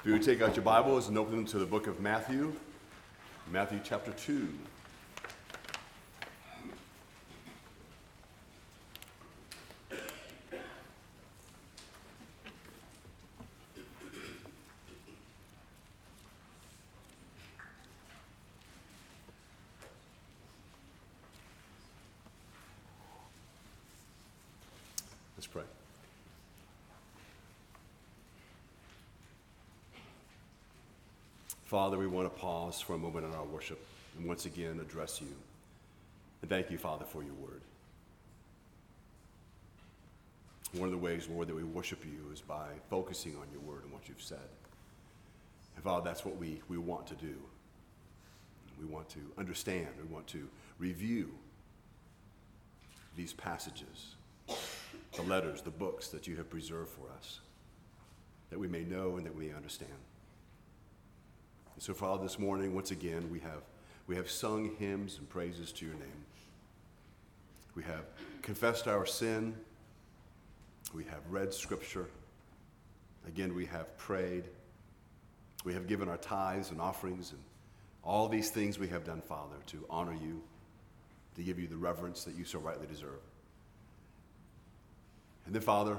If you would take out your Bibles and open them to the book of Matthew, Matthew chapter 2. Let's pray. Father, we want to pause for a moment in our worship and once again address you. And thank you, Father, for your word. One of the ways, Lord, that we worship you is by focusing on your word and what you've said. And Father, that's what we, we want to do. We want to understand, we want to review these passages, the letters, the books that you have preserved for us, that we may know and that we may understand. And so, Father, this morning, once again, we have, we have sung hymns and praises to your name. We have confessed our sin. We have read scripture. Again, we have prayed. We have given our tithes and offerings and all these things we have done, Father, to honor you, to give you the reverence that you so rightly deserve. And then, Father,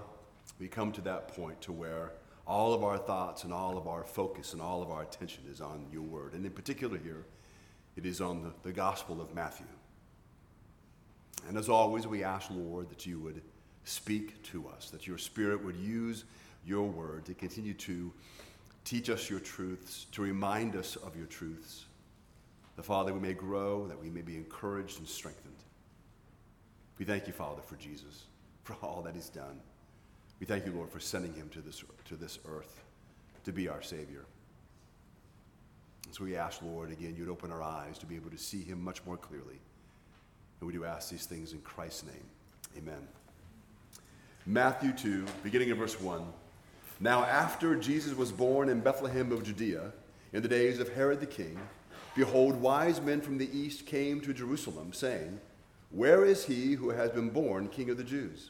we come to that point to where all of our thoughts and all of our focus and all of our attention is on your word. And in particular, here, it is on the, the Gospel of Matthew. And as always, we ask, Lord, that you would speak to us, that your Spirit would use your word to continue to teach us your truths, to remind us of your truths. The Father, we may grow, that we may be encouraged and strengthened. We thank you, Father, for Jesus, for all that he's done. We thank you, Lord, for sending him to this, to this earth to be our Savior. And so we ask, Lord, again, you'd open our eyes to be able to see him much more clearly. And we do ask these things in Christ's name. Amen. Matthew 2, beginning in verse 1. Now, after Jesus was born in Bethlehem of Judea, in the days of Herod the king, behold, wise men from the east came to Jerusalem, saying, Where is he who has been born king of the Jews?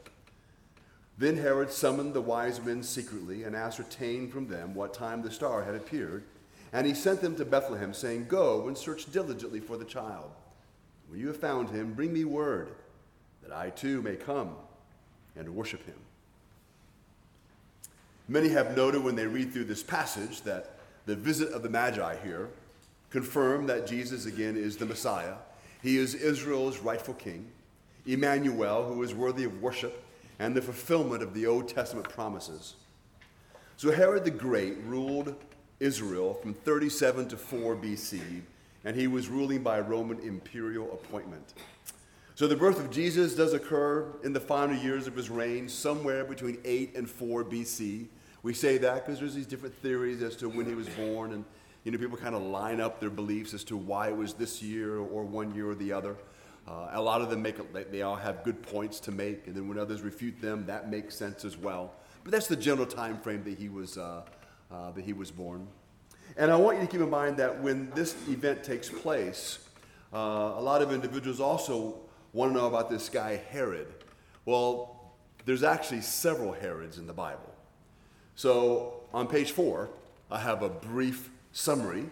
Then Herod summoned the wise men secretly and ascertained from them what time the star had appeared. And he sent them to Bethlehem, saying, Go and search diligently for the child. When you have found him, bring me word, that I too may come and worship him. Many have noted when they read through this passage that the visit of the Magi here confirm that Jesus again is the Messiah. He is Israel's rightful king, Emmanuel, who is worthy of worship and the fulfillment of the Old Testament promises. So Herod the Great ruled Israel from 37 to 4 BC, and he was ruling by Roman imperial appointment. So the birth of Jesus does occur in the final years of his reign, somewhere between 8 and 4 BC. We say that because there's these different theories as to when he was born, and you know people kind of line up their beliefs as to why it was this year or one year or the other. Uh, a lot of them make it. they all have good points to make, and then when others refute them, that makes sense as well. But that's the general time frame that he was uh, uh, that he was born. And I want you to keep in mind that when this event takes place, uh, a lot of individuals also want to know about this guy Herod. Well, there's actually several Herods in the Bible. So on page four, I have a brief summary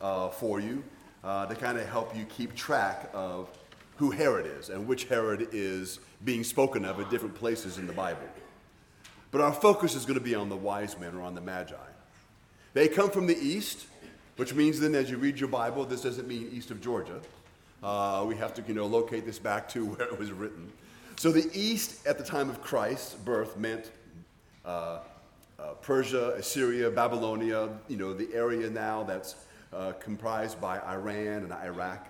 uh, for you uh, to kind of help you keep track of who Herod is and which Herod is being spoken of at different places in the Bible. But our focus is going to be on the wise men or on the Magi. They come from the east, which means then as you read your Bible, this doesn't mean east of Georgia. Uh, we have to you know, locate this back to where it was written. So the east at the time of Christ's birth meant uh, uh, Persia, Assyria, Babylonia, you know, the area now that's uh, comprised by Iran and Iraq.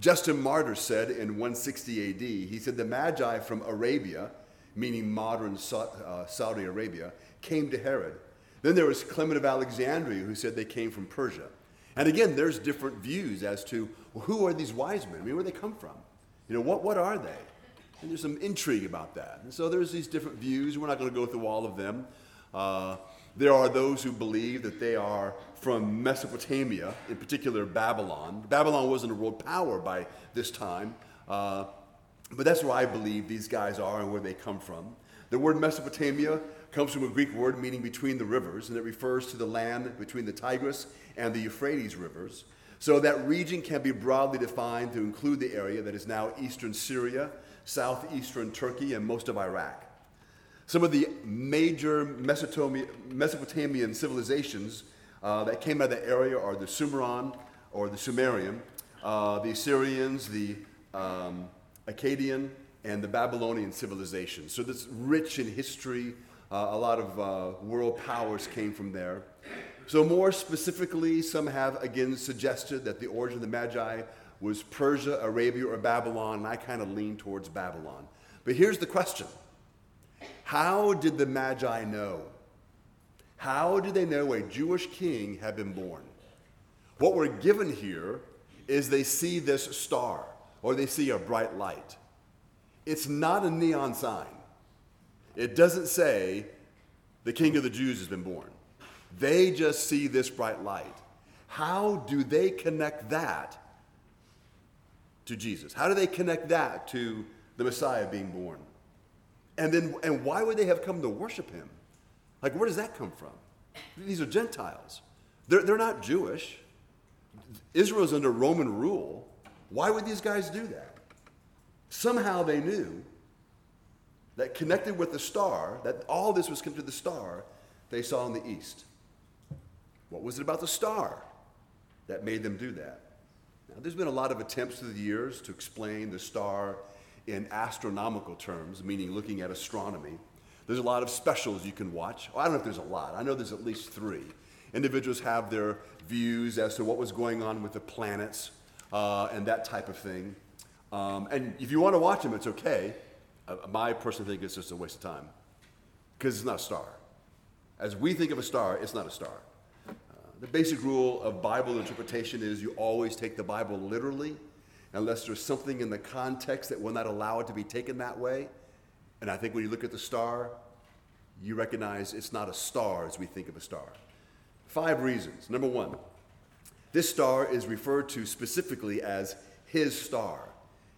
Justin Martyr said in 160 AD, he said the Magi from Arabia, meaning modern uh, Saudi Arabia, came to Herod. Then there was Clement of Alexandria who said they came from Persia. And again, there's different views as to well, who are these wise men? I mean, where do they come from? You know, what, what are they? And there's some intrigue about that. And so there's these different views. We're not going to go through all of them. Uh, there are those who believe that they are from Mesopotamia, in particular Babylon. Babylon wasn't a world power by this time, uh, but that's where I believe these guys are and where they come from. The word Mesopotamia comes from a Greek word meaning between the rivers, and it refers to the land between the Tigris and the Euphrates rivers. So that region can be broadly defined to include the area that is now eastern Syria, southeastern Turkey, and most of Iraq. Some of the major Mesopotamian civilizations uh, that came out of that area are the Sumeron or the Sumerian, uh, the Assyrians, the um, Akkadian, and the Babylonian civilization. So this rich in history. Uh, a lot of uh, world powers came from there. So more specifically, some have again suggested that the origin of the Magi was Persia, Arabia, or Babylon, and I kind of lean towards Babylon. But here's the question how did the Magi know? How did they know a Jewish king had been born? What we're given here is they see this star or they see a bright light. It's not a neon sign. It doesn't say the king of the Jews has been born. They just see this bright light. How do they connect that to Jesus? How do they connect that to the Messiah being born? And then, and why would they have come to worship him? Like, where does that come from? These are Gentiles. They're, they're not Jewish. Israel's under Roman rule. Why would these guys do that? Somehow they knew that connected with the star, that all this was connected to the star they saw in the east. What was it about the star that made them do that? Now, there's been a lot of attempts through the years to explain the star in astronomical terms, meaning looking at astronomy. There's a lot of specials you can watch. I don't know if there's a lot. I know there's at least three. Individuals have their views as to what was going on with the planets uh, and that type of thing. Um, and if you want to watch them, it's okay. Uh, my personal think it's just a waste of time because it's not a star. As we think of a star, it's not a star. Uh, the basic rule of Bible interpretation is you always take the Bible literally unless there's something in the context that will not allow it to be taken that way. And I think when you look at the star, you recognize it's not a star as we think of a star. Five reasons. Number one, this star is referred to specifically as his star,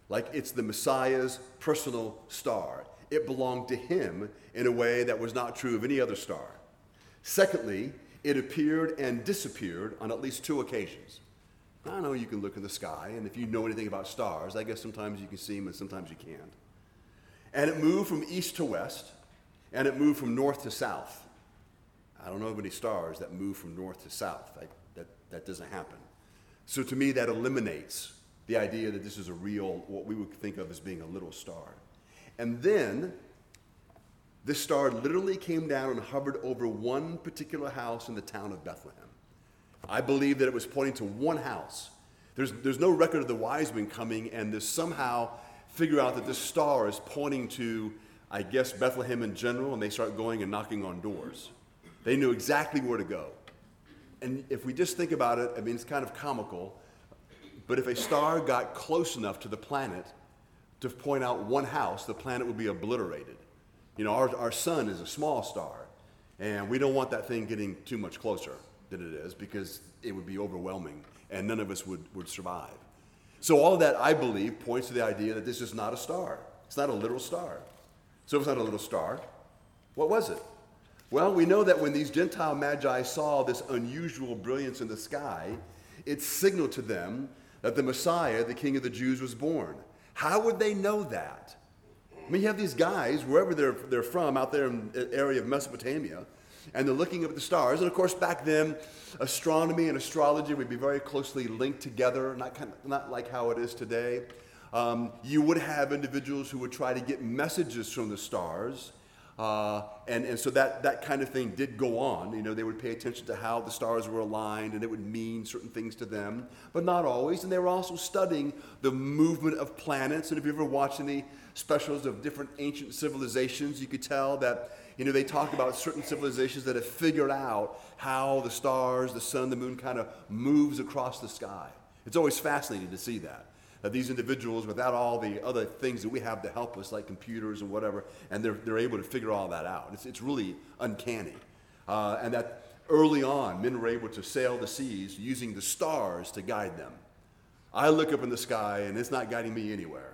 like it's the Messiah's personal star. It belonged to him in a way that was not true of any other star. Secondly, it appeared and disappeared on at least two occasions. I know you can look in the sky, and if you know anything about stars, I guess sometimes you can see them and sometimes you can't. And it moved from east to west, and it moved from north to south. I don't know of any stars that move from north to south. I, that, that doesn't happen. So to me, that eliminates the idea that this is a real, what we would think of as being a little star. And then, this star literally came down and hovered over one particular house in the town of Bethlehem. I believe that it was pointing to one house. There's, there's no record of the wise men coming, and this somehow figure out that this star is pointing to, I guess, Bethlehem in general, and they start going and knocking on doors. They knew exactly where to go. And if we just think about it, I mean, it's kind of comical, but if a star got close enough to the planet to point out one house, the planet would be obliterated. You know, our, our sun is a small star, and we don't want that thing getting too much closer than it is because it would be overwhelming and none of us would, would survive. So, all of that, I believe, points to the idea that this is not a star. It's not a literal star. So, if it's not a little star, what was it? Well, we know that when these Gentile magi saw this unusual brilliance in the sky, it signaled to them that the Messiah, the King of the Jews, was born. How would they know that? I mean, you have these guys, wherever they're, they're from, out there in the area of Mesopotamia, and they're looking up at the stars. And of course, back then, astronomy and astrology would be very closely linked together, not, kind of, not like how it is today. Um, you would have individuals who would try to get messages from the stars. Uh, and, and so that, that kind of thing did go on. You know, they would pay attention to how the stars were aligned and it would mean certain things to them, but not always. And they were also studying the movement of planets. And if you ever watched any specials of different ancient civilizations, you could tell that you know, they talk about certain civilizations that have figured out how the stars, the sun, the moon kind of moves across the sky. It's always fascinating to see that. That these individuals, without all the other things that we have to help us, like computers and whatever, and they're, they're able to figure all that out. It's, it's really uncanny. Uh, and that early on, men were able to sail the seas using the stars to guide them. I look up in the sky and it's not guiding me anywhere.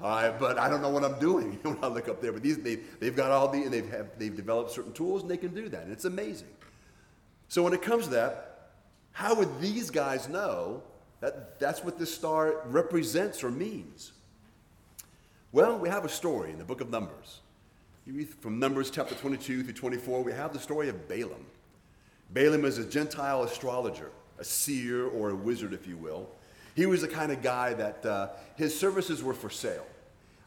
Uh, but I don't know what I'm doing when I look up there. But these, they, they've got all the, and they've, have, they've developed certain tools and they can do that. And it's amazing. So when it comes to that, how would these guys know that that's what this star represents or means? Well, we have a story in the book of Numbers. From Numbers chapter 22 through 24, we have the story of Balaam. Balaam is a Gentile astrologer, a seer or a wizard, if you will. He was the kind of guy that uh, his services were for sale.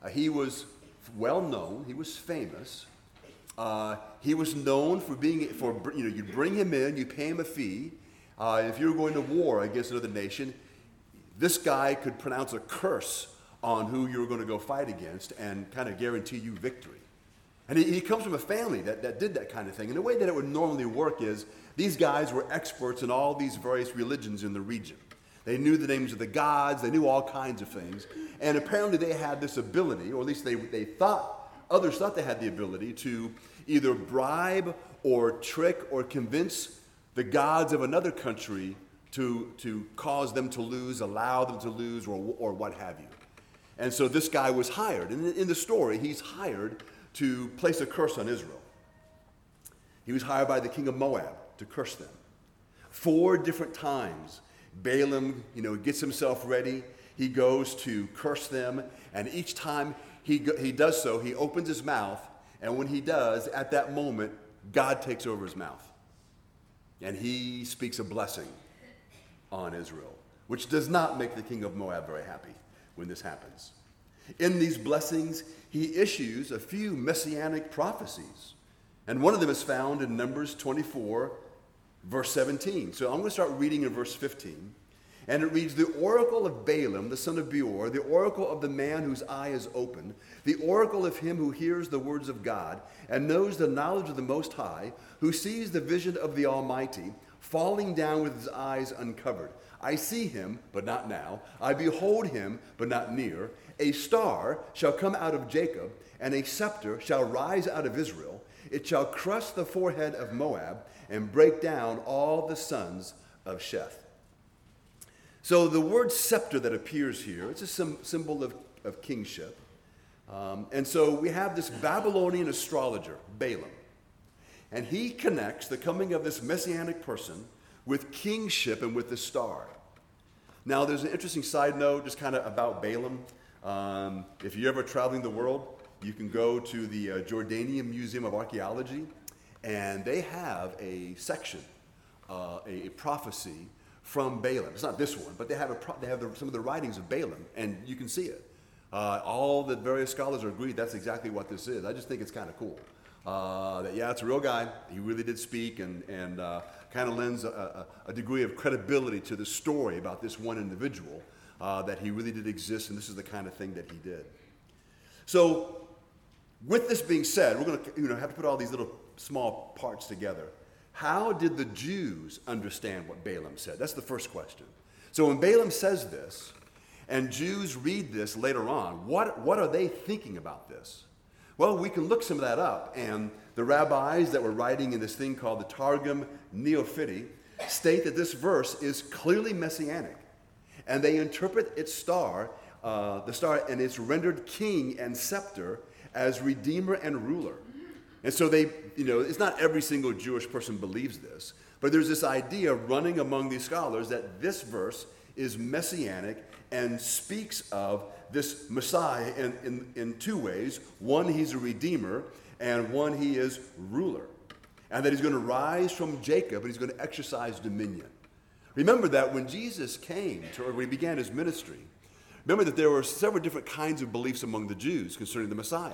Uh, he was well known, he was famous. Uh, he was known for being, for, you know, you'd bring him in, you pay him a fee. Uh, if you were going to war against another nation, this guy could pronounce a curse on who you were going to go fight against and kind of guarantee you victory. And he, he comes from a family that, that did that kind of thing. And the way that it would normally work is these guys were experts in all these various religions in the region. They knew the names of the gods, they knew all kinds of things. And apparently they had this ability, or at least they, they thought, others thought they had the ability to either bribe or trick or convince the gods of another country to, to cause them to lose, allow them to lose, or, or what have you. And so this guy was hired. And in the story, he's hired to place a curse on Israel. He was hired by the king of Moab to curse them. Four different times Balaam, you know, gets himself ready. He goes to curse them, and each time he, go, he does so, he opens his mouth, and when he does, at that moment, God takes over his mouth. And he speaks a blessing on Israel, which does not make the king of Moab very happy when this happens. In these blessings, he issues a few messianic prophecies. And one of them is found in Numbers 24, verse 17. So I'm going to start reading in verse 15. And it reads The oracle of Balaam, the son of Beor, the oracle of the man whose eye is open, the oracle of him who hears the words of God and knows the knowledge of the Most High, who sees the vision of the Almighty, falling down with his eyes uncovered. I see him, but not now. I behold him, but not near. A star shall come out of Jacob, and a scepter shall rise out of Israel. It shall crush the forehead of Moab and break down all the sons of Sheth. So the word scepter that appears here, it's a sim- symbol of, of kingship. Um, and so we have this Babylonian astrologer, Balaam. And he connects the coming of this messianic person with kingship and with the star. Now, there's an interesting side note just kind of about Balaam. Um, if you're ever traveling the world, you can go to the uh, Jordanian Museum of Archaeology, and they have a section, uh, a, a, prophecy from Balaam. It's not this one, but they have, a pro- they have the, some of the writings of Balaam, and you can see it. Uh, all the various scholars are agreed that's exactly what this is. I just think it's kind of cool. Uh, that, yeah, it's a real guy. He really did speak and, and uh, kind of lends a, a, degree of credibility to the story about this one individual, uh, that he really did exist, and this is the kind of thing that he did. So, with this being said, we're going to you know, have to put all these little small parts together. How did the Jews understand what Balaam said? That's the first question. So when Balaam says this, and Jews read this later on, what, what are they thinking about this? Well, we can look some of that up. And the rabbis that were writing in this thing called the Targum Neophiti state that this verse is clearly messianic. And they interpret its star, uh, the star, and its rendered king and scepter as redeemer and ruler. And so they, you know, it's not every single Jewish person believes this, but there's this idea running among these scholars that this verse is messianic and speaks of this Messiah in, in, in two ways. One, he's a redeemer, and one, he is ruler. And that he's going to rise from Jacob and he's going to exercise dominion. Remember that when Jesus came to, or when he began his ministry, remember that there were several different kinds of beliefs among the Jews concerning the Messiah.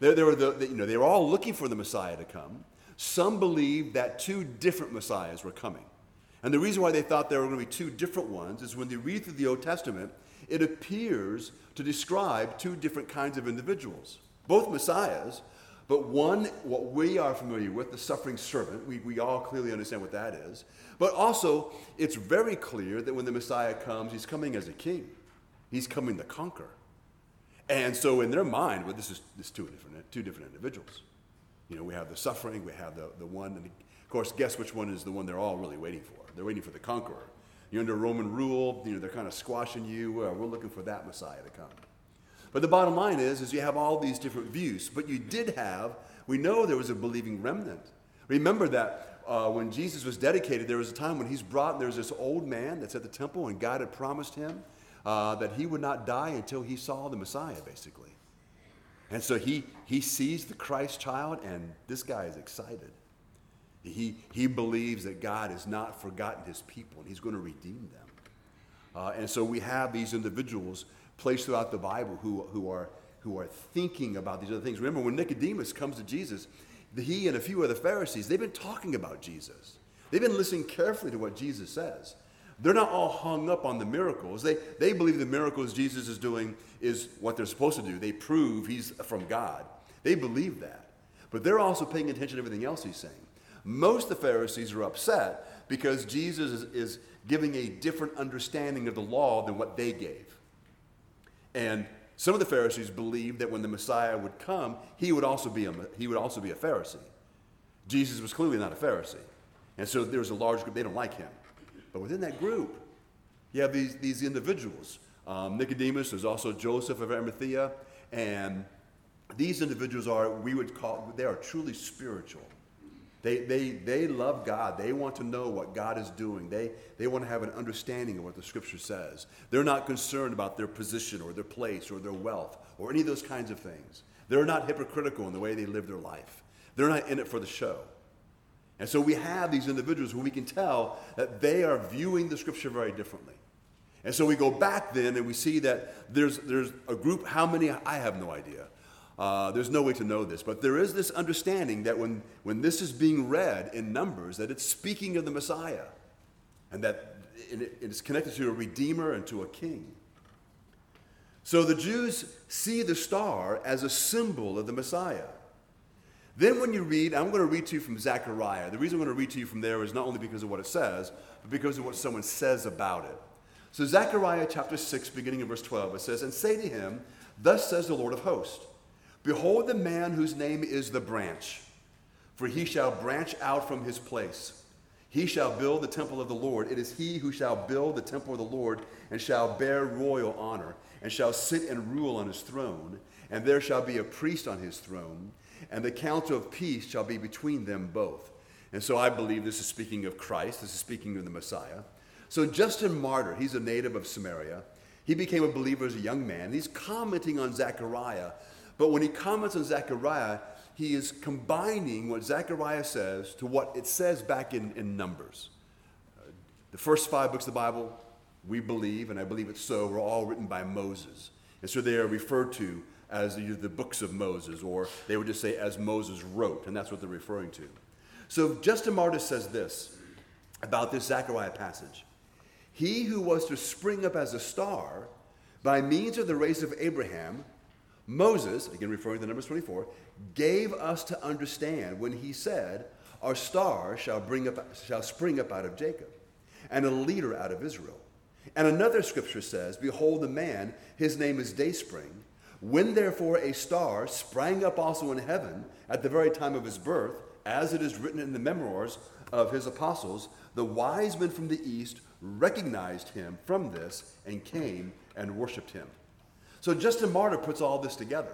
They, they, were the, you know, they were all looking for the Messiah to come. Some believed that two different Messiahs were coming. And the reason why they thought there were going to be two different ones is when they read through the Old Testament, it appears to describe two different kinds of individuals, both Messiahs, But one, what we are familiar with, the suffering servant, we, we all clearly understand what that is. But also, it's very clear that when the Messiah comes, he's coming as a king. He's coming to conquer. And so in their mind, well, this is, this is two, different, two different individuals. You know, we have the suffering, we have the, the one, and of course, guess which one is the one they're all really waiting for? They're waiting for the conqueror. You're under Roman rule, you know, they're kind of squashing you. Well, we're looking for that Messiah to come. But the bottom line is, is you have all these different views. But you did have, we know there was a believing remnant. Remember that uh, when Jesus was dedicated, there was a time when he's brought, there was this old man that's at the temple, and God had promised him uh, that he would not die until he saw the Messiah, basically. And so he, he sees the Christ child, and this guy is excited. He, he believes that God has not forgotten his people, and he's going to redeem them. Uh, and so we have these individuals placed throughout the Bible who, who, are, who are thinking about these other things. Remember, when Nicodemus comes to Jesus, he and a few other Pharisees, they've been talking about Jesus. They've been listening carefully to what Jesus says. They're not all hung up on the miracles. They, they believe the miracles Jesus is doing is what they're supposed to do. They prove he's from God. They believe that. But they're also paying attention to everything else he's saying. Most of the Pharisees are upset because Jesus is, is giving a different understanding of the law than what they gave. And some of the Pharisees believed that when the Messiah would come, he would also be a, he would also be a Pharisee. Jesus was clearly not a Pharisee. And so there was a large group, they don't like him. But within that group, you have these, these individuals. Um, Nicodemus, there's also Joseph of Arimathea, and these individuals are, we would call, they are truly spiritual. They, they, they love God. They want to know what God is doing. They, they want to have an understanding of what the scripture says. They're not concerned about their position or their place or their wealth or any of those kinds of things. They're not hypocritical in the way they live their life. They're not in it for the show. And so we have these individuals who we can tell that they are viewing the scripture very differently. And so we go back then and we see that there's, there's a group, how many? I have no idea. Uh, there's no way to know this, but there is this understanding that when, when this is being read in Numbers, that it's speaking of the Messiah, and that it is connected to a Redeemer and to a King. So the Jews see the star as a symbol of the Messiah. Then, when you read, I'm going to read to you from Zechariah. The reason I'm going to read to you from there is not only because of what it says, but because of what someone says about it. So, Zechariah chapter 6, beginning in verse 12, it says, And say to him, Thus says the Lord of hosts. Behold the man whose name is the branch, for he shall branch out from his place. He shall build the temple of the Lord. It is he who shall build the temple of the Lord and shall bear royal honor and shall sit and rule on his throne. And there shall be a priest on his throne, and the council of peace shall be between them both. And so I believe this is speaking of Christ. This is speaking of the Messiah. So Justin Martyr, he's a native of Samaria. He became a believer as a young man. He's commenting on Zechariah but when he comments on Zechariah, he is combining what Zechariah says to what it says back in, in Numbers. Uh, the first five books of the Bible, we believe, and I believe it's so, were all written by Moses. And so they are referred to as the, the books of Moses, or they would just say as Moses wrote, and that's what they're referring to. So Justin Martyr says this about this Zechariah passage He who was to spring up as a star by means of the race of Abraham Moses, again referring to Numbers 24, gave us to understand when he said, Our star shall, bring up, shall spring up out of Jacob, and a leader out of Israel. And another scripture says, Behold, the man, his name is Dayspring. When therefore a star sprang up also in heaven at the very time of his birth, as it is written in the memoirs of his apostles, the wise men from the east recognized him from this and came and worshiped him. So Justin Martyr puts all this together.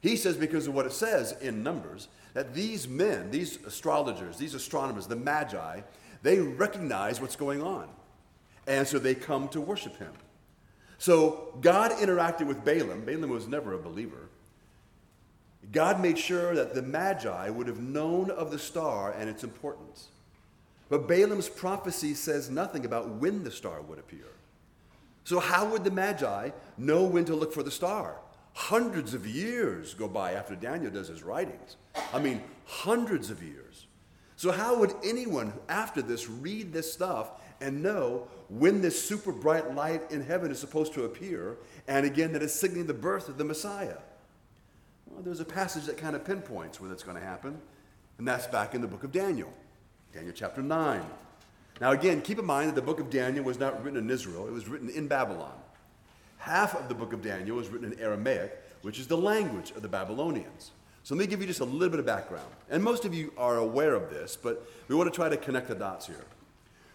He says, because of what it says in Numbers, that these men, these astrologers, these astronomers, the Magi, they recognize what's going on. And so they come to worship him. So God interacted with Balaam. Balaam was never a believer. God made sure that the Magi would have known of the star and its importance. But Balaam's prophecy says nothing about when the star would appear. So, how would the Magi know when to look for the star? Hundreds of years go by after Daniel does his writings. I mean, hundreds of years. So, how would anyone after this read this stuff and know when this super bright light in heaven is supposed to appear and again that is signaling the birth of the Messiah? Well, there's a passage that kind of pinpoints where that's going to happen, and that's back in the book of Daniel, Daniel chapter 9. Now, again, keep in mind that the book of Daniel was not written in Israel, it was written in Babylon. Half of the book of Daniel was written in Aramaic, which is the language of the Babylonians. So let me give you just a little bit of background. And most of you are aware of this, but we want to try to connect the dots here.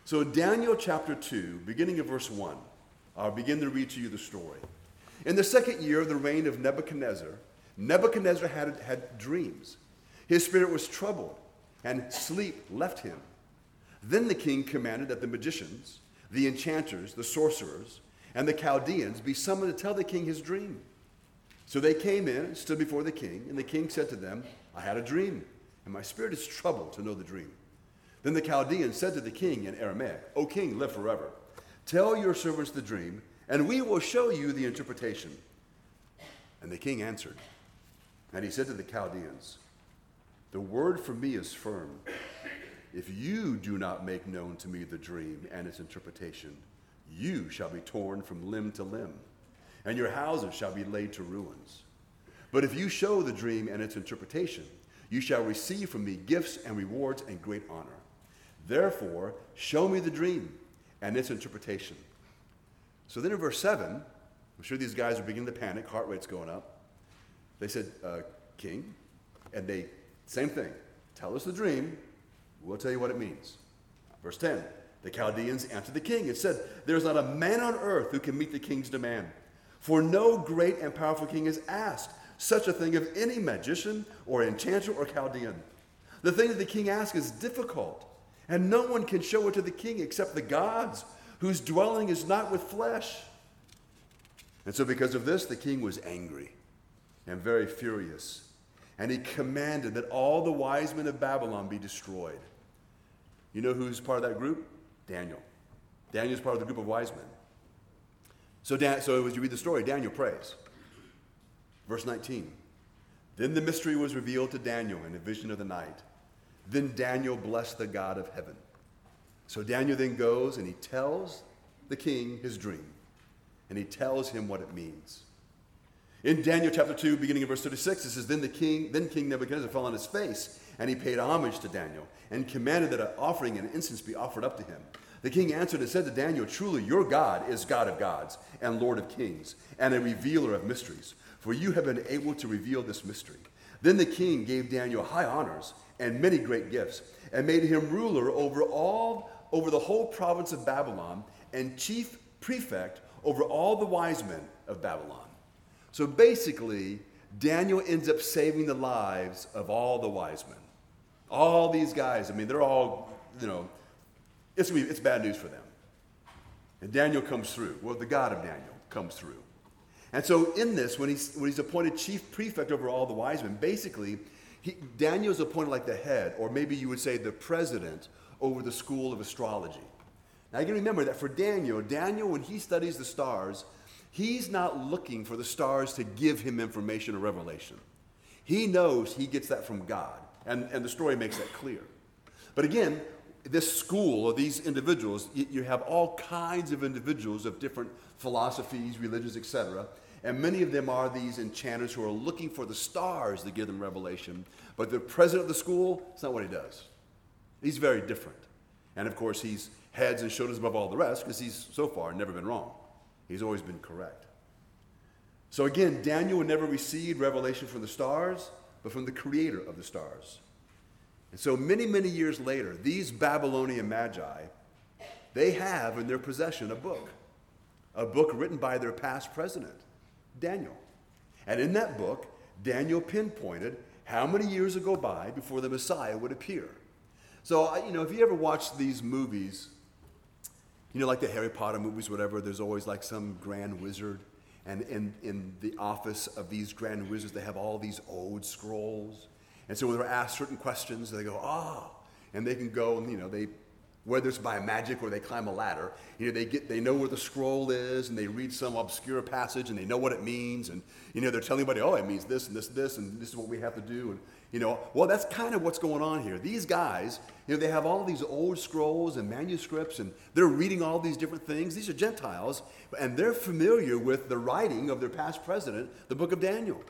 So, Daniel chapter 2, beginning of verse 1, I'll begin to read to you the story. In the second year of the reign of Nebuchadnezzar, Nebuchadnezzar had, had dreams. His spirit was troubled, and sleep left him. Then the king commanded that the magicians, the enchanters, the sorcerers, and the Chaldeans be summoned to tell the king his dream. So they came in and stood before the king, and the king said to them, I had a dream, and my spirit is troubled to know the dream. Then the Chaldeans said to the king in Aramaic, O king, live forever. Tell your servants the dream, and we will show you the interpretation. And the king answered, and he said to the Chaldeans, The word for me is firm. If you do not make known to me the dream and its interpretation, you shall be torn from limb to limb and your houses shall be laid to ruins. But if you show the dream and its interpretation, you shall receive from me gifts and rewards and great honor. Therefore, show me the dream and its interpretation. So then in verse 7, I'm sure these guys are beginning to panic, heart rate's going up. They said, uh, King, and they, same thing, tell us the dream, we'll tell you what it means. Verse 10, the Chaldeans answered the king and said, There's not a man on earth who can meet the king's demand. For no great and powerful king has asked such a thing of any magician or enchanter or Chaldean. The thing that the king asks is difficult, and no one can show it to the king except the gods, whose dwelling is not with flesh. And so, because of this, the king was angry and very furious, and he commanded that all the wise men of Babylon be destroyed. You know who's part of that group? Daniel. Daniel's part of the group of wise men. So, Dan, so as you read the story, Daniel prays. Verse 19. Then the mystery was revealed to Daniel in a vision of the night. Then Daniel blessed the God of heaven. So Daniel then goes and he tells the king his dream, and he tells him what it means. In Daniel chapter 2, beginning of verse 36, it says, Then the king, then King Nebuchadnezzar fell on his face, and he paid homage to Daniel, and commanded that an offering and incense be offered up to him. The king answered and said to Daniel, Truly, your God is God of gods and Lord of kings, and a revealer of mysteries, for you have been able to reveal this mystery. Then the king gave Daniel high honors and many great gifts, and made him ruler over all over the whole province of Babylon, and chief prefect over all the wise men of Babylon. So basically, Daniel ends up saving the lives of all the wise men. All these guys, I mean, they're all, you know, it's, it's bad news for them. And Daniel comes through. Well, the God of Daniel comes through. And so, in this, when he's, when he's appointed chief prefect over all the wise men, basically, he, is appointed like the head, or maybe you would say the president, over the school of astrology. Now, you can remember that for Daniel, Daniel, when he studies the stars, he's not looking for the stars to give him information or revelation. He knows he gets that from God, and, and the story makes that clear. But again, this school or these individuals, you have all kinds of individuals of different philosophies, religions, etc. And many of them are these enchanters who are looking for the stars to give them revelation. But the president of the school, it's not what he does. He's very different. And of course, he's heads and shoulders above all the rest because he's so far never been wrong. He's always been correct. So again, Daniel never received revelation from the stars, but from the creator of the stars. And so many, many years later, these Babylonian magi, they have in their possession a book, a book written by their past president, Daniel. And in that book, Daniel pinpointed how many years would go by before the Messiah would appear. So, you know, if you ever watch these movies, you know, like the Harry Potter movies, whatever, there's always like some grand wizard. And in, in the office of these grand wizards, they have all these old scrolls and so when they're asked certain questions, they go, ah, oh. and they can go and, you know, they, whether it's by magic or they climb a ladder, you know, they get, they know where the scroll is and they read some obscure passage and they know what it means. And, you know, they're telling everybody, oh, it means this and this, this, and this is what we have to do. And, you know, well, that's kind of what's going on here. These guys, you know, they have all these old scrolls and manuscripts and they're reading all these different things. These are Gentiles and they're familiar with the writing of their past president, the book of Daniel.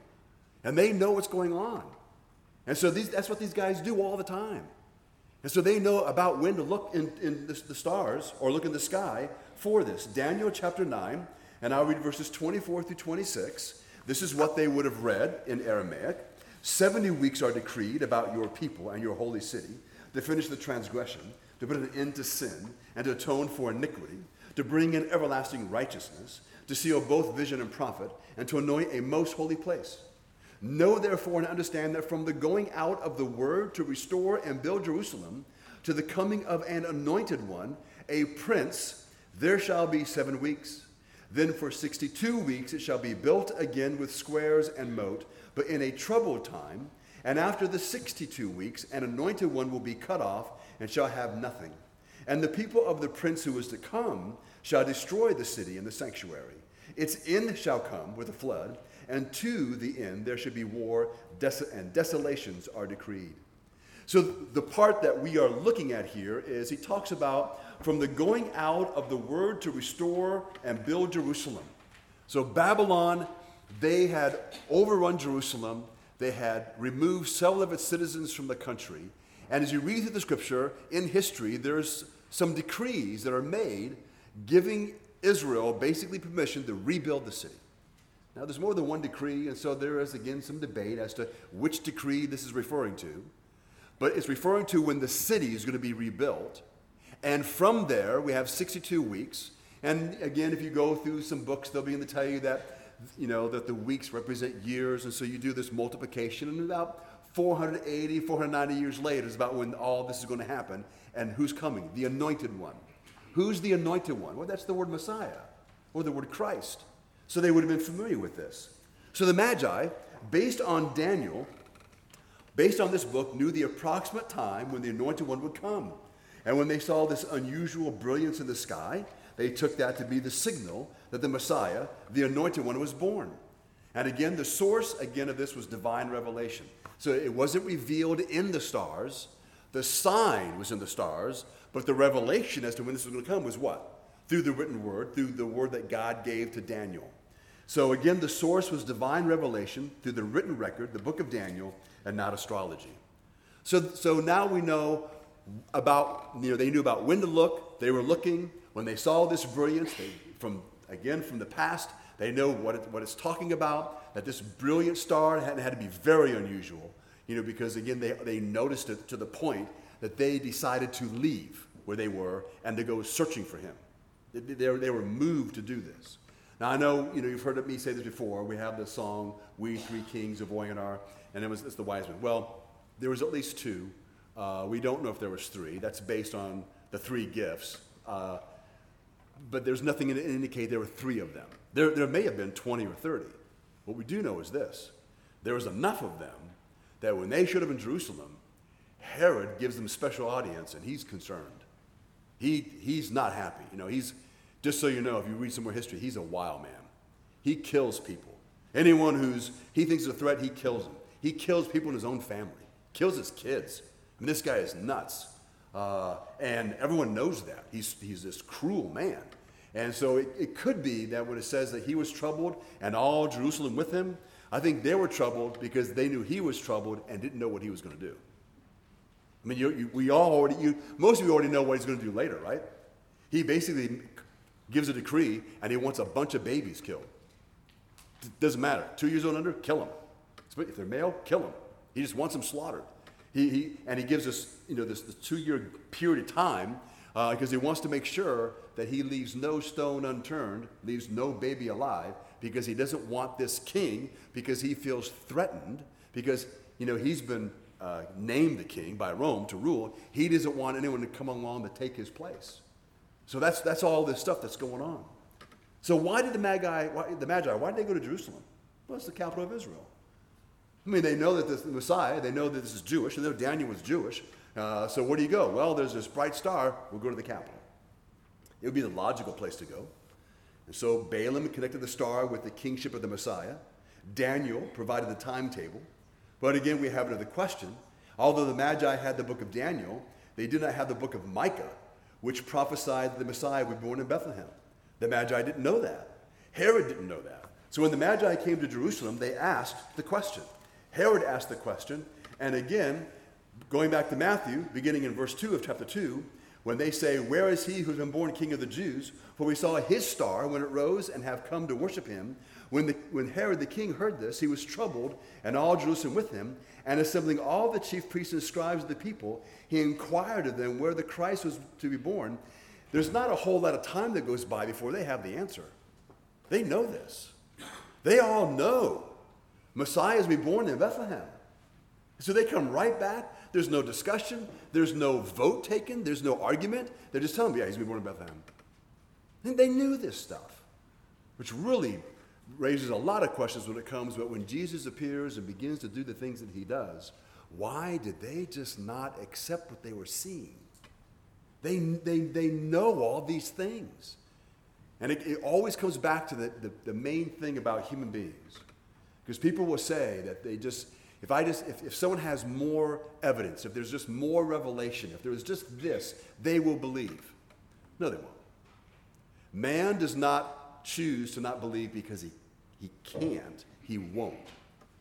And they know what's going on. And so these, that's what these guys do all the time. And so they know about when to look in, in the, the stars or look in the sky for this. Daniel chapter 9, and I'll read verses 24 through 26. This is what they would have read in Aramaic. 70 weeks are decreed about your people and your holy city to finish the transgression, to put an end to sin, and to atone for iniquity, to bring in everlasting righteousness, to seal both vision and prophet, and to anoint a most holy place. Know therefore and understand that from the going out of the word to restore and build Jerusalem to the coming of an anointed one, a prince, there shall be seven weeks. Then for 62 weeks it shall be built again with squares and moat, but in a troubled time. And after the 62 weeks, an anointed one will be cut off and shall have nothing. And the people of the prince who is to come shall destroy the city and the sanctuary. Its end shall come with a flood, and to the end there should be war, des- and desolations are decreed. So, the part that we are looking at here is he talks about from the going out of the word to restore and build Jerusalem. So, Babylon, they had overrun Jerusalem, they had removed several of its citizens from the country. And as you read through the scripture, in history, there's some decrees that are made giving Israel basically permission to rebuild the city. Now, there's more than one decree, and so there is again some debate as to which decree this is referring to. But it's referring to when the city is going to be rebuilt. And from there, we have 62 weeks. And again, if you go through some books, they'll begin to tell you that, you know, that the weeks represent years. And so you do this multiplication. And about 480, 490 years later is about when all this is going to happen. And who's coming? The anointed one. Who's the anointed one? Well, that's the word Messiah or the word Christ. So they would have been familiar with this. So the Magi, based on Daniel, based on this book, knew the approximate time when the anointed one would come. And when they saw this unusual brilliance in the sky, they took that to be the signal that the Messiah, the anointed one, was born. And again, the source again of this was divine revelation. So it wasn't revealed in the stars. The sign was in the stars, but the revelation as to when this was going to come was what? Through the written word, through the word that God gave to Daniel. So again, the source was divine revelation through the written record, the book of Daniel, and not astrology. So, so now we know about, you know, they knew about when to look. They were looking. When they saw this brilliance, they, from, again, from the past, they know what, it, what it's talking about, that this brilliant star had, had to be very unusual, you know, because again, they, they noticed it to the point that they decided to leave where they were and to go searching for him. They, they, they were moved to do this. Now, I know, you know, you've heard me say this before. We have the song, We Three Kings of Orient Are, and it was, it's the wise men. Well, there was at least two. Uh, we don't know if there was three. That's based on the three gifts. Uh, but there's nothing to indicate there were three of them. There, there may have been 20 or 30. What we do know is this. There was enough of them that when they showed up in Jerusalem, Herod gives them special audience and he's concerned. He, he's not happy. You know, he's, just so you know, if you read some more history, he's a wild man. He kills people. Anyone who's he thinks is a threat, he kills them. He kills people in his own family, kills his kids. I mean, this guy is nuts. Uh, and everyone knows that. He's, he's this cruel man. And so it, it could be that when it says that he was troubled and all Jerusalem with him, I think they were troubled because they knew he was troubled and didn't know what he was going to do. I mean, you, you, we all already, you, most of you already know what he's going to do later, right? He basically gives a decree and he wants a bunch of babies killed. Doesn't matter. Two years old and under, kill them. If they're male, kill them. He just wants them slaughtered. He, he, and he gives us, you know, this, this two-year period of time because uh, he wants to make sure that he leaves no stone unturned, leaves no baby alive, because he doesn't want this king because he feels threatened because, you know, he's been uh, named the king by Rome to rule. He doesn't want anyone to come along to take his place. So that's, that's all this stuff that's going on. So why did the Magi, why, the Magi, why did they go to Jerusalem? Well, it's the capital of Israel. I mean, they know that this, the Messiah, they know that this is Jewish, they know Daniel was Jewish. Uh, so where do you go? Well, there's this bright star, we'll go to the capital. It would be the logical place to go. And so Balaam connected the star with the kingship of the Messiah. Daniel provided the timetable. But again, we have another question. Although the Magi had the book of Daniel, they did not have the book of Micah, which prophesied the Messiah would be born in Bethlehem. The Magi didn't know that. Herod didn't know that. So when the Magi came to Jerusalem, they asked the question. Herod asked the question, and again, going back to Matthew, beginning in verse 2 of chapter 2, when they say, Where is he who has been born King of the Jews? For we saw his star when it rose and have come to worship him. When, the, when Herod the king heard this, he was troubled, and all Jerusalem with him. And assembling all the chief priests and scribes of the people, he inquired of them where the Christ was to be born. There's not a whole lot of time that goes by before they have the answer. They know this. They all know Messiah is to be born in Bethlehem. So they come right back. There's no discussion. There's no vote taken. There's no argument. They're just telling me, yeah, he's to be born in Bethlehem. And they knew this stuff, which really raises a lot of questions when it comes, but when Jesus appears and begins to do the things that he does, why did they just not accept what they were seeing? They, they, they know all these things. And it, it always comes back to the, the, the main thing about human beings. Because people will say that they just, if I just, if, if someone has more evidence, if there's just more revelation, if there's just this, they will believe. No, they won't. Man does not choose to not believe because he, he can't, he won't.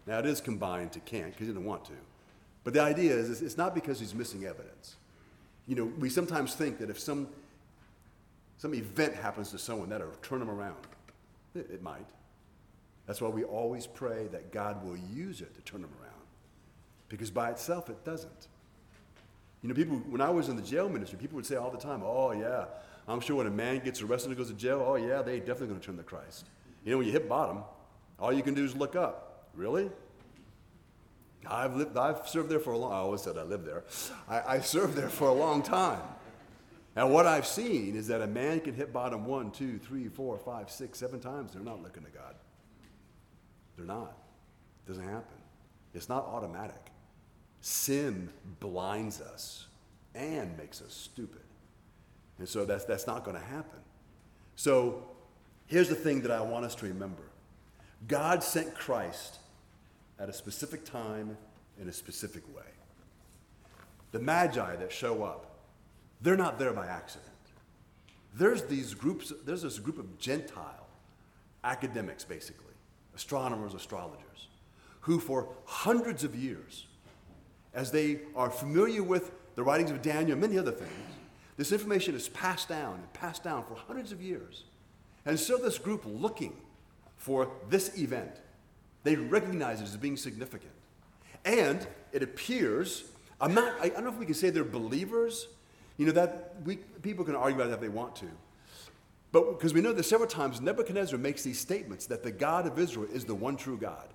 Now, it is combined to can't because he didn't want to. But the idea is it's not because he's missing evidence. You know, we sometimes think that if some, some event happens to someone, that'll turn them around. It, it might. That's why we always pray that God will use it to turn them around. Because by itself, it doesn't. You know, people, when I was in the jail ministry, people would say all the time, oh, yeah, I'm sure when a man gets arrested and goes to jail, oh, yeah, they definitely going to turn to Christ. You know, when you hit bottom, all you can do is look up. Really? I've lived, I've served there for a long, I always said I lived there. I, I served there for a long time. And what I've seen is that a man can hit bottom one, two, three, four, five, six, seven times. They're not looking to God. They're not. It doesn't happen. It's not automatic. Sin blinds us and makes us stupid. And so that's, that's not going to happen. So here's the thing that I want us to remember God sent Christ at a specific time in a specific way. The Magi that show up, they're not there by accident. There's these groups, there's this group of Gentile academics, basically, astronomers, astrologers, who for hundreds of years, as they are familiar with the writings of Daniel and many other things, this information is passed down and passed down for hundreds of years. And so this group looking for this event, they recognize it as being significant. And it appears, I'm not, I don't know if we can say they're believers. You know, that we, people can argue about that if they want to. But because we know that several times Nebuchadnezzar makes these statements that the God of Israel is the one true God.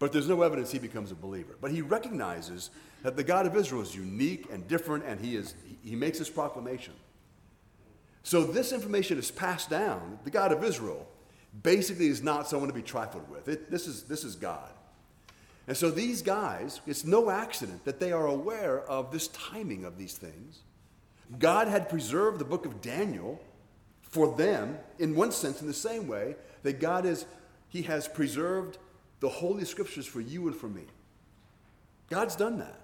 But there's no evidence he becomes a believer. But he recognizes that the God of Israel is unique and different, and he, is, he makes this proclamation. So this information is passed down. The God of Israel basically is not someone to be trifled with. It, this, is, this is God. And so these guys, it's no accident that they are aware of this timing of these things. God had preserved the book of Daniel for them, in one sense, in the same way that God is, He has preserved the Holy Scriptures for you and for me. God's done that.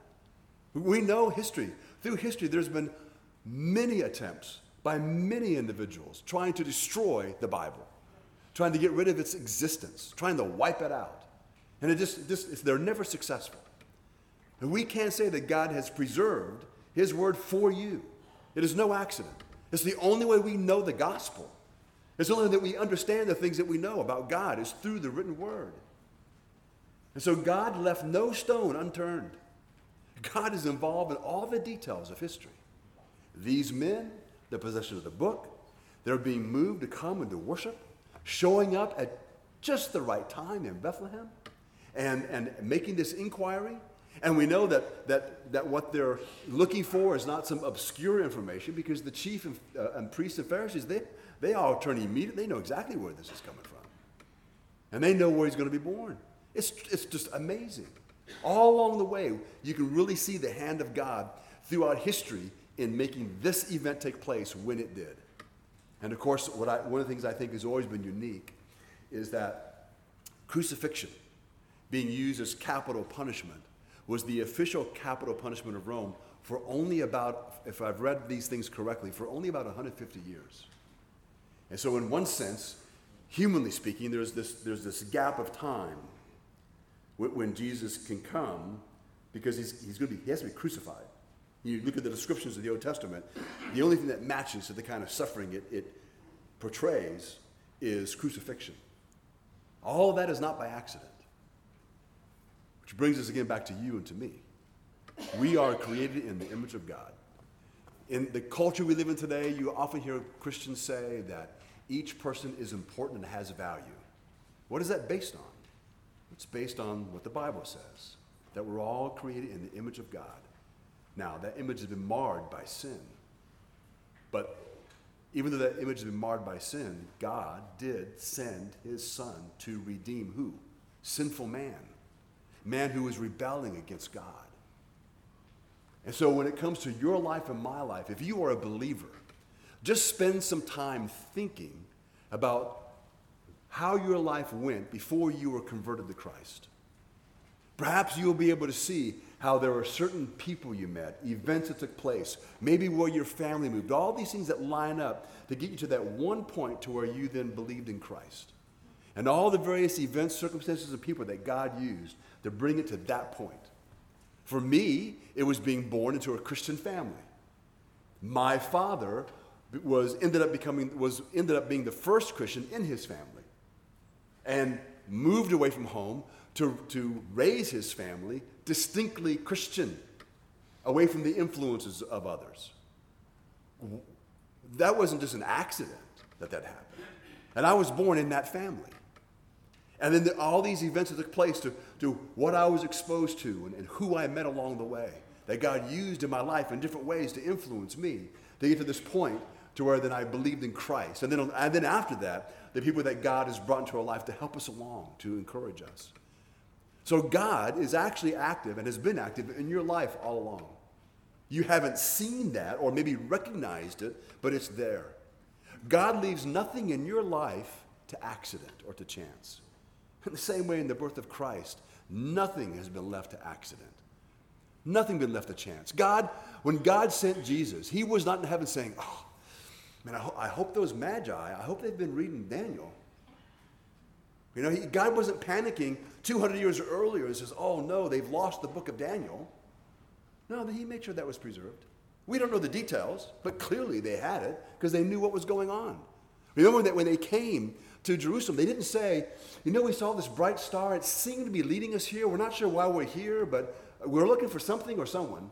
We know history. Through history, there's been many attempts by many individuals trying to destroy the Bible, trying to get rid of its existence, trying to wipe it out. And it just, just they're never successful. And we can't say that God has preserved His word for you. It is no accident. It's the only way we know the gospel. It's only that we understand the things that we know about God is through the written word. And so God left no stone unturned. God is involved in all the details of history. These men, the possession of the book, they're being moved to come and to worship, showing up at just the right time in Bethlehem and, and making this inquiry. And we know that, that, that what they're looking for is not some obscure information because the chief and, uh, and priests and Pharisees, they, they all turn immediately. They know exactly where this is coming from. And they know where he's going to be born. It's, it's just amazing. All along the way, you can really see the hand of God throughout history in making this event take place when it did. And of course, what I, one of the things I think has always been unique is that crucifixion, being used as capital punishment, was the official capital punishment of Rome for only about, if I've read these things correctly, for only about 150 years. And so, in one sense, humanly speaking, there's this, there's this gap of time when, when Jesus can come because he's, he's going to be, he has to be crucified. You look at the descriptions of the Old Testament, the only thing that matches to the kind of suffering it, it portrays is crucifixion. All that is not by accident. Which brings us again back to you and to me. We are created in the image of God. In the culture we live in today, you often hear Christians say that each person is important and has value. What is that based on? It's based on what the Bible says that we're all created in the image of God. Now, that image has been marred by sin. But even though that image has been marred by sin, God did send his son to redeem who? Sinful man. Man who was rebelling against God. And so when it comes to your life and my life, if you are a believer, just spend some time thinking about how your life went before you were converted to Christ. Perhaps you'll be able to see how there were certain people you met, events that took place, maybe where your family moved, all these things that line up to get you to that one point to where you then believed in Christ. And all the various events, circumstances, and people that God used to bring it to that point. For me, it was being born into a Christian family. My father was ended up becoming was ended up being the first Christian in his family. And moved away from home to, to raise his family distinctly Christian, away from the influences of others. That wasn't just an accident that that happened. And I was born in that family. And then the, all these events that took place to, to what I was exposed to and, and who I met along the way, that God used in my life in different ways to influence me to get to this point to where then I believed in Christ. And then, and then after that, the people that God has brought into our life to help us along, to encourage us. So God is actually active and has been active in your life all along. You haven't seen that or maybe recognized it, but it's there. God leaves nothing in your life to accident or to chance. In the same way, in the birth of Christ, nothing has been left to accident. Nothing been left to chance. God, when God sent Jesus, He was not in heaven saying, Oh, man, I, ho- I hope those magi, I hope they've been reading Daniel. You know, he, God wasn't panicking 200 years earlier and says, oh no, they've lost the book of Daniel. No, he made sure that was preserved. We don't know the details, but clearly they had it because they knew what was going on. Remember that when they came to Jerusalem, they didn't say, you know, we saw this bright star. It seemed to be leading us here. We're not sure why we're here, but we're looking for something or someone.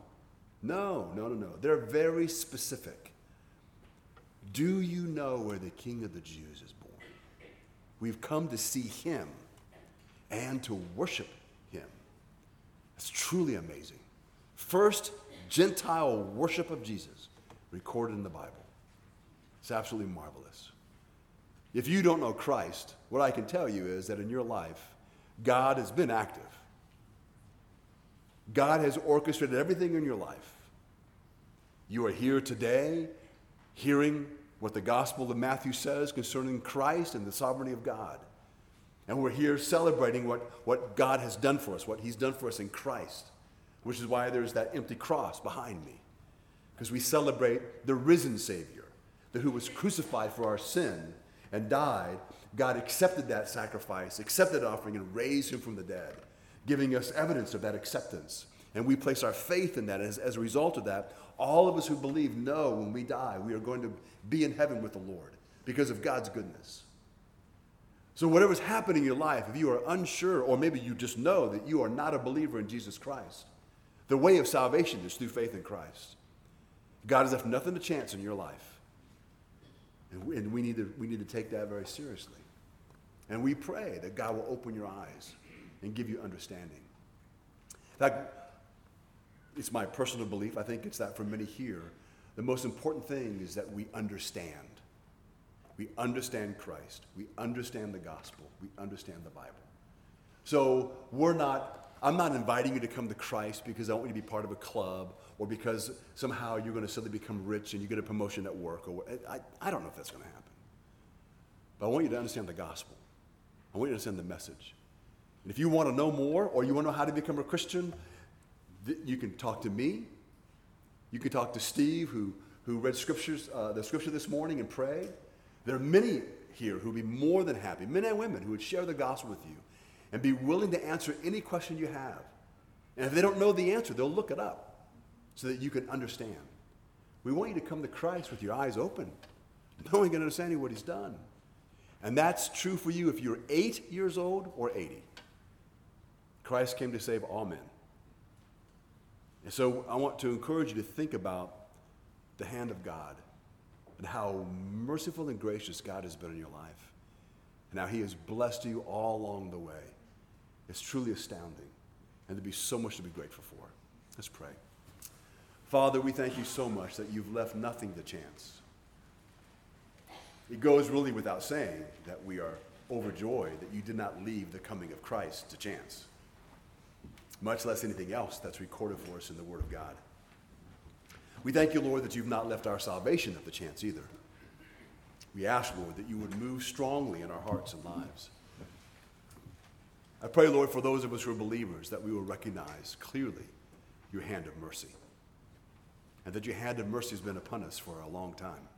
No, no, no, no. They're very specific. Do you know where the King of the Jews is? We've come to see him and to worship him. It's truly amazing. First Gentile worship of Jesus recorded in the Bible. It's absolutely marvelous. If you don't know Christ, what I can tell you is that in your life, God has been active. God has orchestrated everything in your life. You are here today hearing what the Gospel of Matthew says concerning Christ and the sovereignty of God. And we're here celebrating what, what God has done for us, what He's done for us in Christ, which is why there's that empty cross behind me. Because we celebrate the risen Savior, the who was crucified for our sin and died. God accepted that sacrifice, accepted offering, and raised him from the dead, giving us evidence of that acceptance. And we place our faith in that. As, as a result of that, all of us who believe know when we die, we are going to be in heaven with the Lord because of God's goodness. So, whatever's happening in your life, if you are unsure, or maybe you just know that you are not a believer in Jesus Christ, the way of salvation is through faith in Christ. God has left nothing to chance in your life. And we, and we, need to, we need to take that very seriously. And we pray that God will open your eyes and give you understanding. In fact, it's my personal belief, I think it's that for many here, the most important thing is that we understand. We understand Christ. We understand the gospel. We understand the Bible. So we're not, I'm not inviting you to come to Christ because I want you to be part of a club or because somehow you're going to suddenly become rich and you get a promotion at work. Or eh, I, I don't know if that's going to happen. But I want you to understand the gospel. I want you to understand the message. And if you want to know more or you want to know how to become a Christian, you can talk to me. You can talk to Steve, who, who read scriptures, uh, the scripture this morning and prayed. There are many here who would be more than happy, men and women who would share the gospel with you and be willing to answer any question you have. And if they don't know the answer, they'll look it up so that you can understand. We want you to come to Christ with your eyes open, knowing and understanding what He's done. And that's true for you if you're eight years old or 80. Christ came to save all men. And so I want to encourage you to think about the hand of God and how merciful and gracious God has been in your life and how He has blessed you all along the way. It's truly astounding, and there'd be so much to be grateful for. Let's pray. Father, we thank you so much that you've left nothing to chance. It goes really without saying that we are overjoyed that you did not leave the coming of Christ to chance, much less anything else that's recorded for us in the Word of God. We thank you, Lord, that you've not left our salvation up to chance either. We ask, Lord, that you would move strongly in our hearts and lives. I pray, Lord, for those of us who are believers, that we will recognize clearly your hand of mercy, and that your hand of mercy has been upon us for a long time.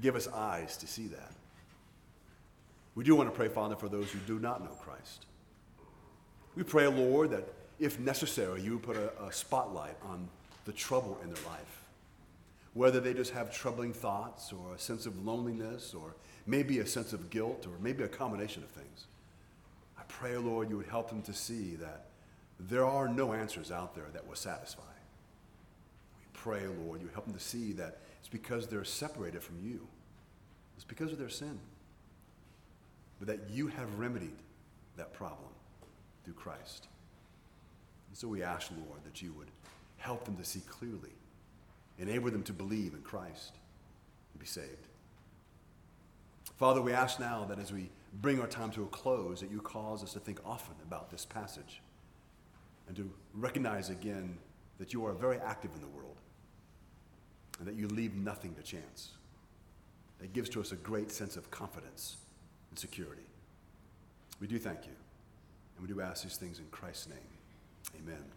Give us eyes to see that. We do want to pray, Father, for those who do not know Christ. We pray, Lord, that if necessary, you would put a, a spotlight on the trouble in their life. Whether they just have troubling thoughts or a sense of loneliness or maybe a sense of guilt or maybe a combination of things. I pray, Lord, you would help them to see that there are no answers out there that will satisfy. We pray, Lord, you help them to see that it's because they're separated from you. It's because of their sin. But that you have remedied that problem through Christ. And so we ask, Lord, that you would help them to see clearly, enable them to believe in Christ and be saved. Father, we ask now that as we bring our time to a close, that you cause us to think often about this passage and to recognize again that you are very active in the world and that you leave nothing to chance. That gives to us a great sense of confidence and security. We do thank you, and we do ask these things in Christ's name. Amen.